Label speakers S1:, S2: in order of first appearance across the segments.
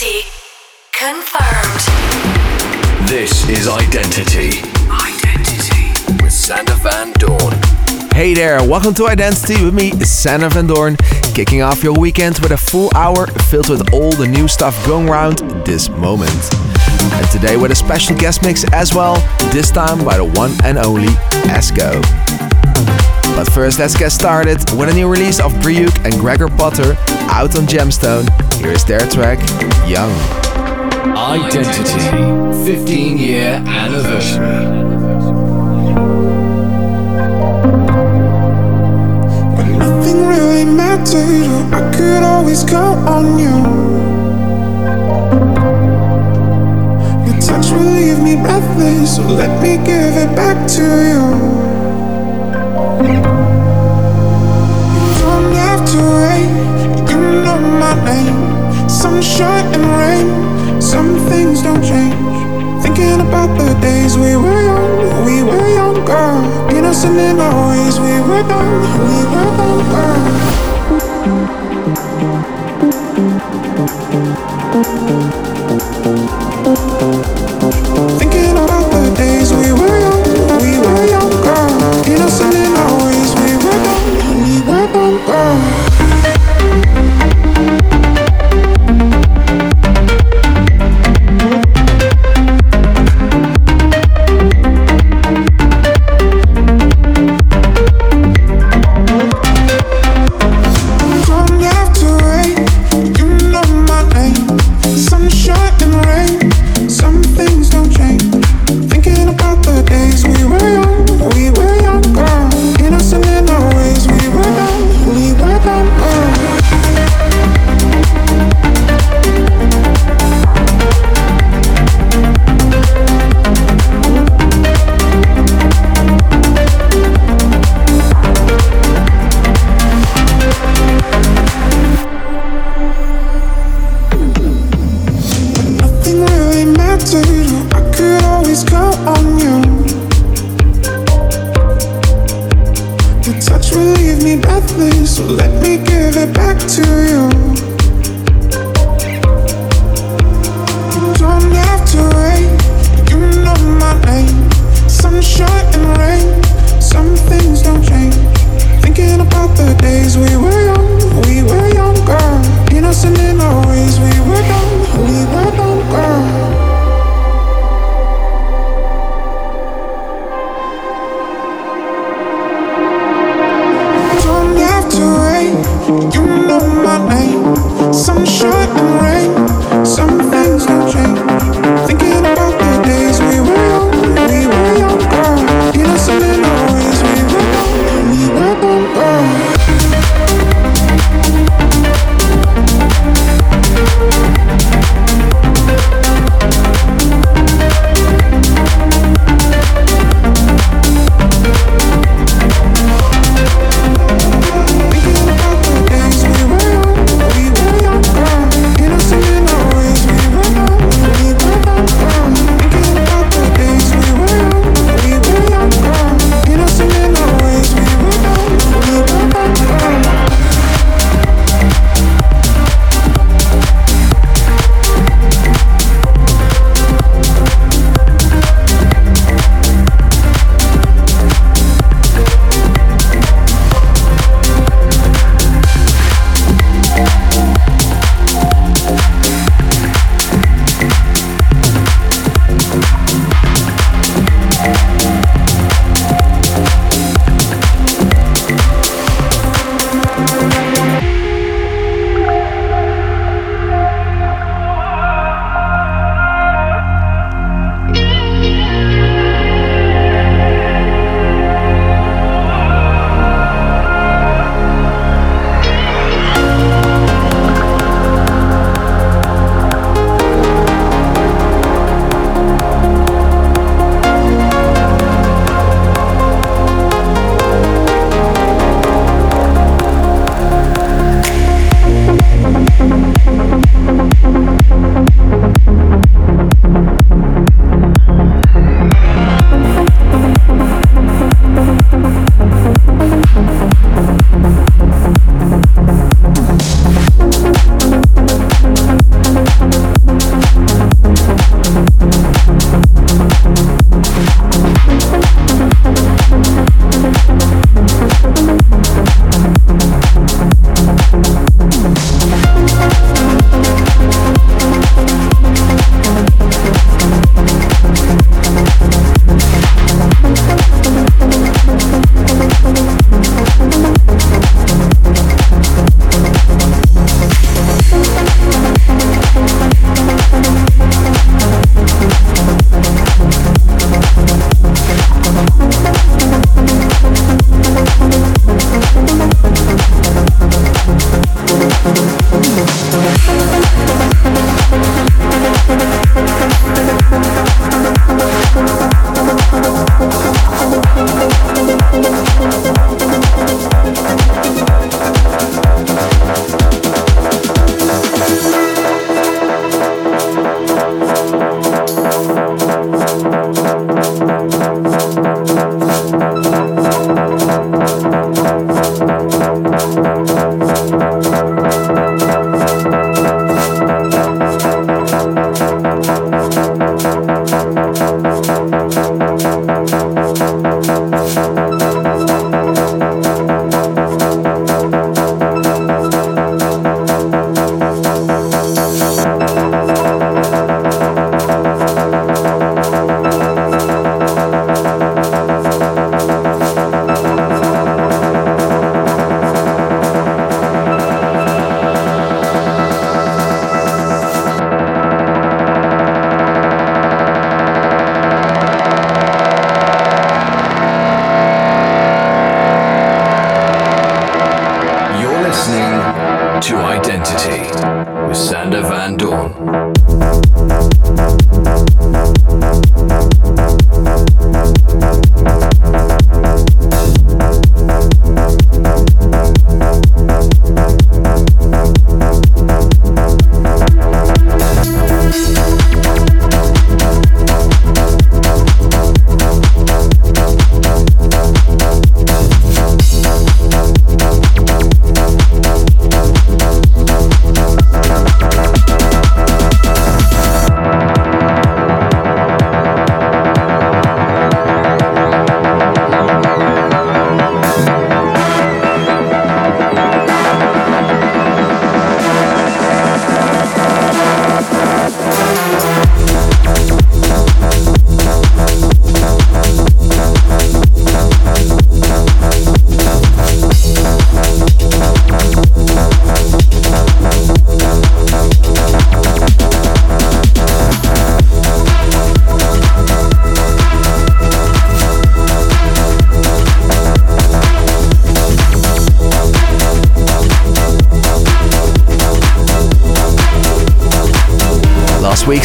S1: Identity confirmed.
S2: This is Identity. Identity with Sander Van Doorn.
S3: Hey there, welcome to Identity with me, Sander Van Doorn, kicking off your weekend with a full hour filled with all the new stuff going around this moment. And today with a special guest mix as well, this time by the one and only ASCO. But first, let's get started with a new release of Brieuc and Gregor Potter out on Gemstone. Here's their track, Young.
S2: Identity 15 year anniversary.
S4: When nothing really mattered, I could always count on you. Your touch will leave me breathless, so let me give it back to you. We were we were young, we were younger. Innocent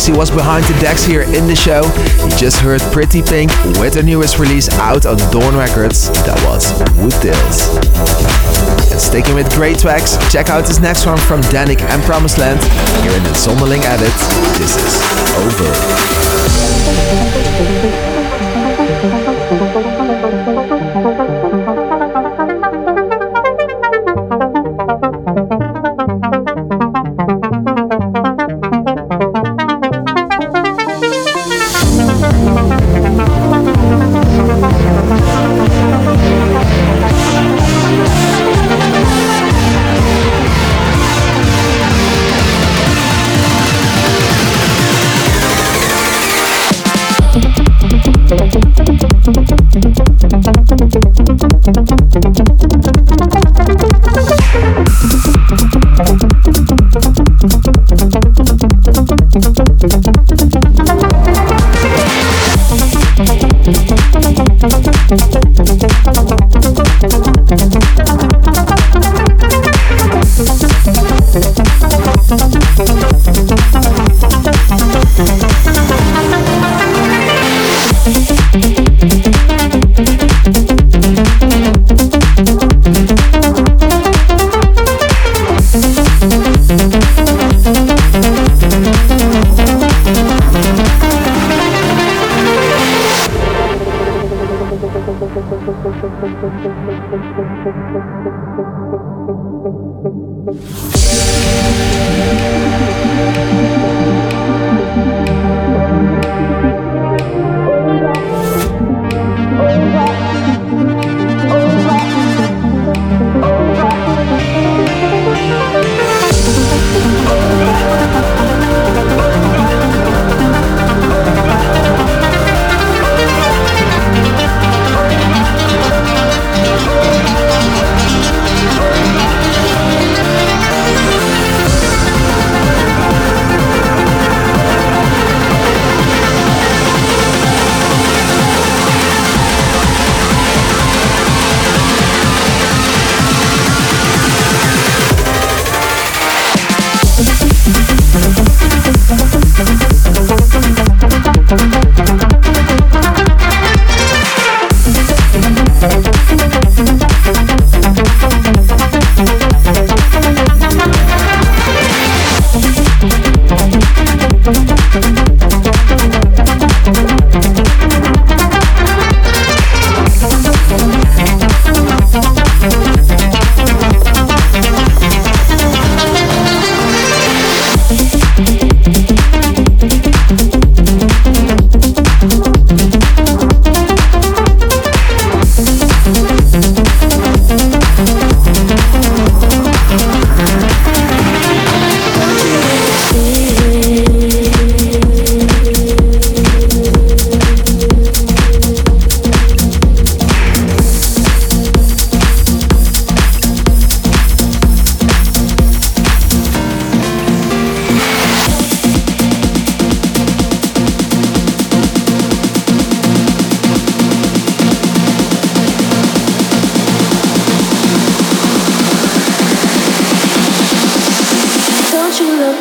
S3: he was behind the decks here in the show. You just heard Pretty Pink with their newest release out on Doorn Records. That was Wood Tales. And sticking with great tracks, check out this next one from Dannic and Promised Land. Here in the Zonderling edit, this is Over.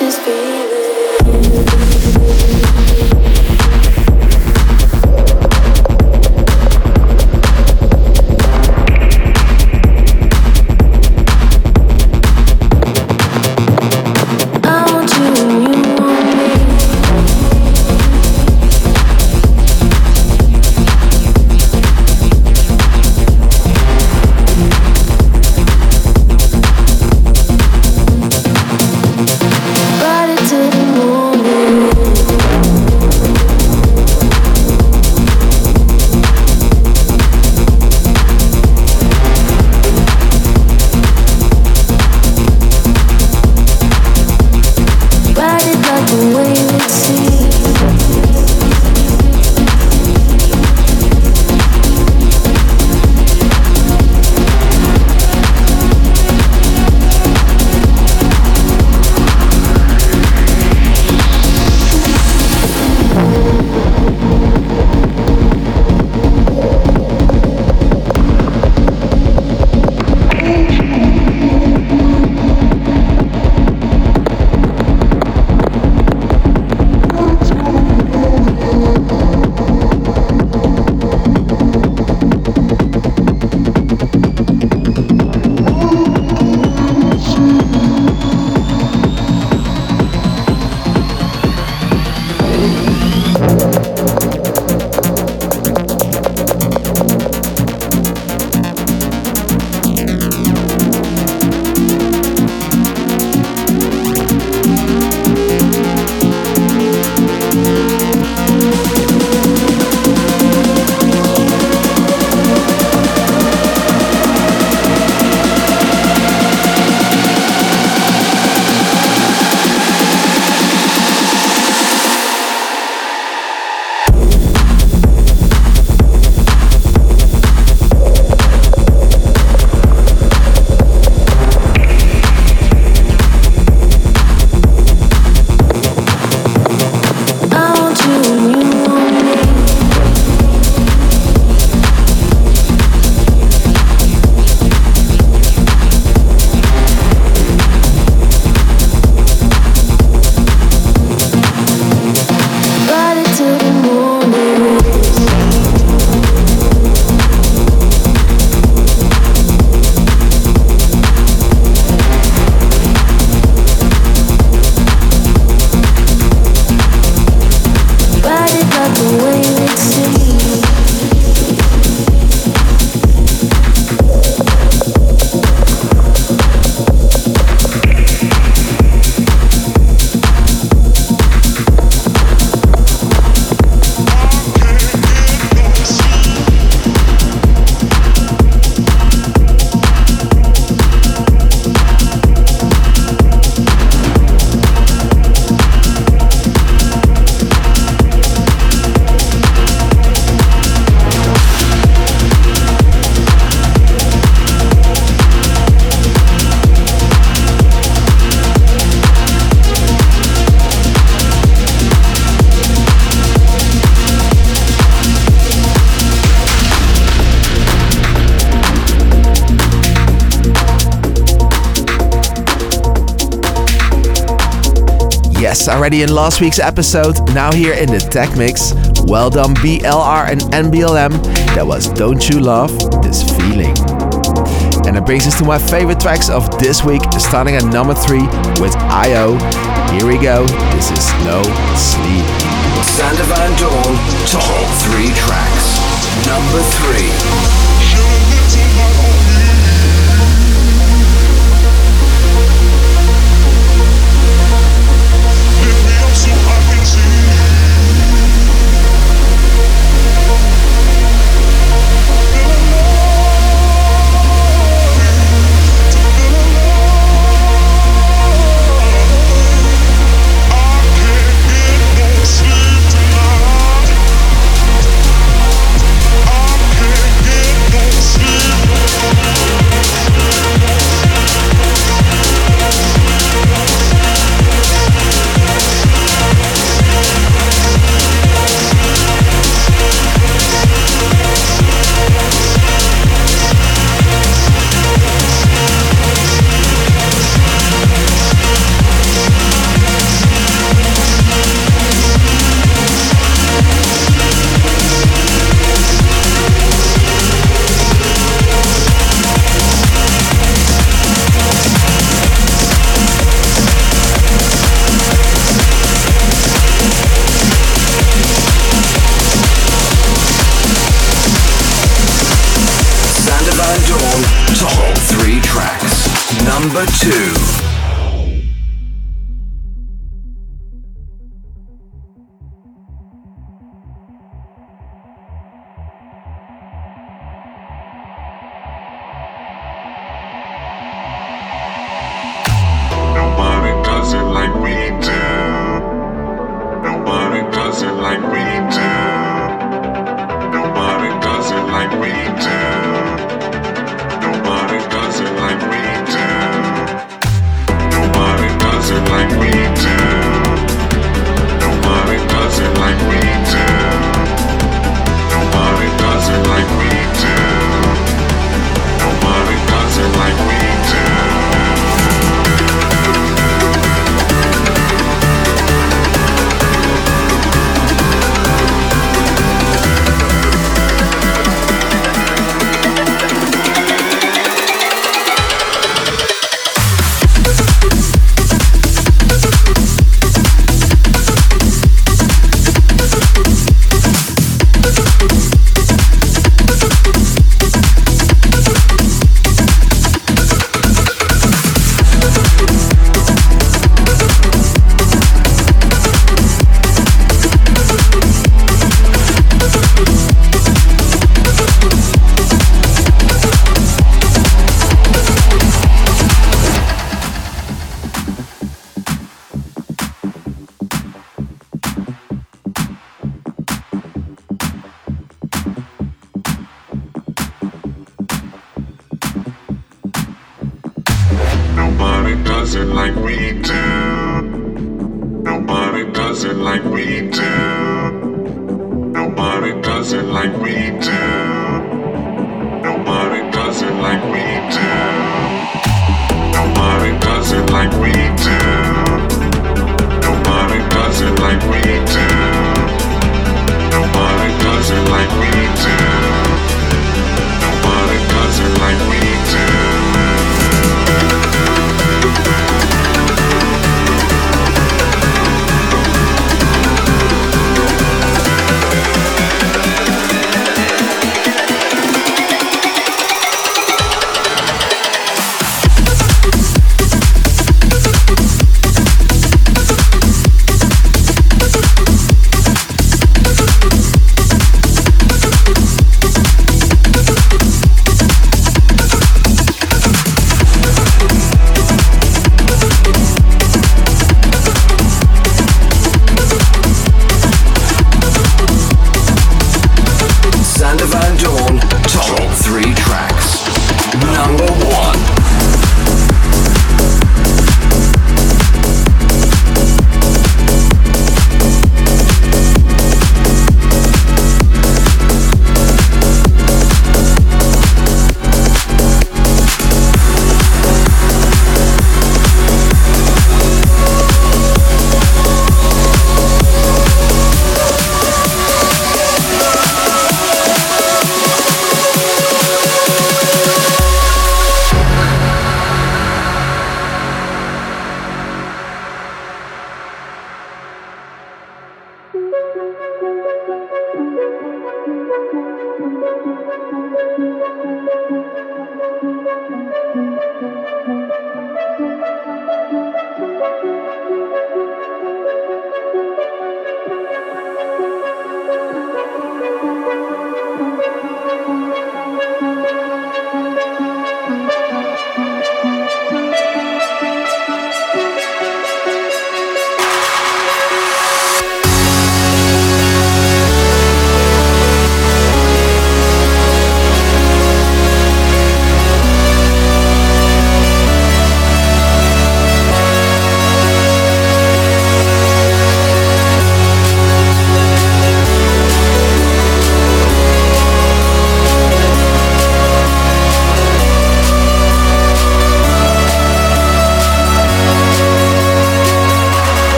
S5: this be?
S3: Already in last week's episode, now here in the Tech Mix. Well done, BLR and NBLM. That was Don't You Love This Feeling. And it brings us to my favorite tracks of this week, starting at number three with i_o. Here we go. This is No Sleep.
S2: Sander Van Doorn, top three tracks. Number three. two.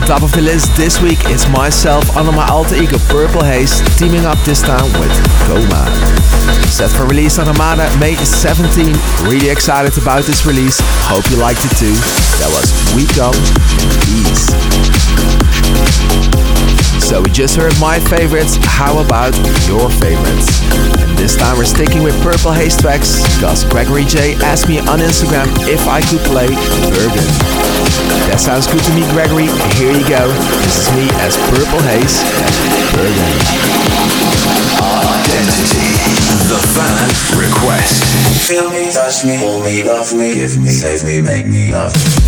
S3: On top of the list this week is myself under my alter ego Purple Haze, teaming up this time with KhoMha. Set for release on Armada May 17. Really excited about this release. Hope you liked it too. That was We Come Peace. So we just heard my favorites. How about your favorites? And this time we're sticking with Purple Haze tracks because Gregory J asked me on Instagram if I could play Bergen. That sounds good to me, Gregory. Here you go. This is me as Purple Haze Bergen.
S2: Identity. The fan request.
S5: Feel me, touch me, hold me, love me, give me, save me, make me love. Feel me, touch me, hold me, love me, give me, save me, make me love.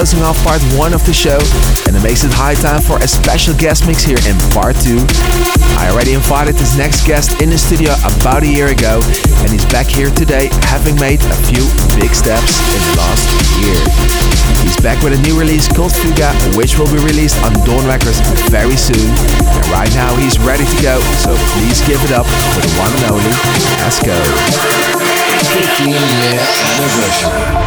S3: Closing off part one of the show, and it makes it high time for a special guest mix here in part two. I already invited this next guest in the studio about a year ago, and he's back here today, having made a few big steps in the last year. He's back with a new release called Fuga, which will be released on Doorn Records very soon. And right now he's ready to go, so please give it up for the one and only ASCO.
S2: 15 year anniversary.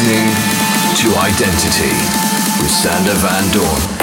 S2: Listening to Identity with Sander Van
S6: Doorn.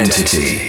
S3: Identity.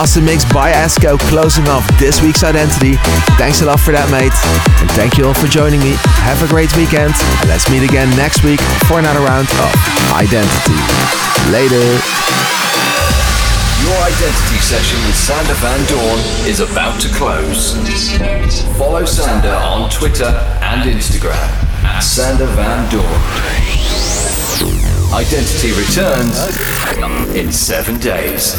S3: Awesome mix by ASCO closing off this week's Identity. Thanks a lot for that, mate. And thank you all for joining me. Have a great weekend. And let's meet again next week for another round of Identity. Later.
S2: Your identity session with Sander Van Doorn is about to close. Follow Sander on Twitter and Instagram at Sander Van Doorn. Identity returns in seven days.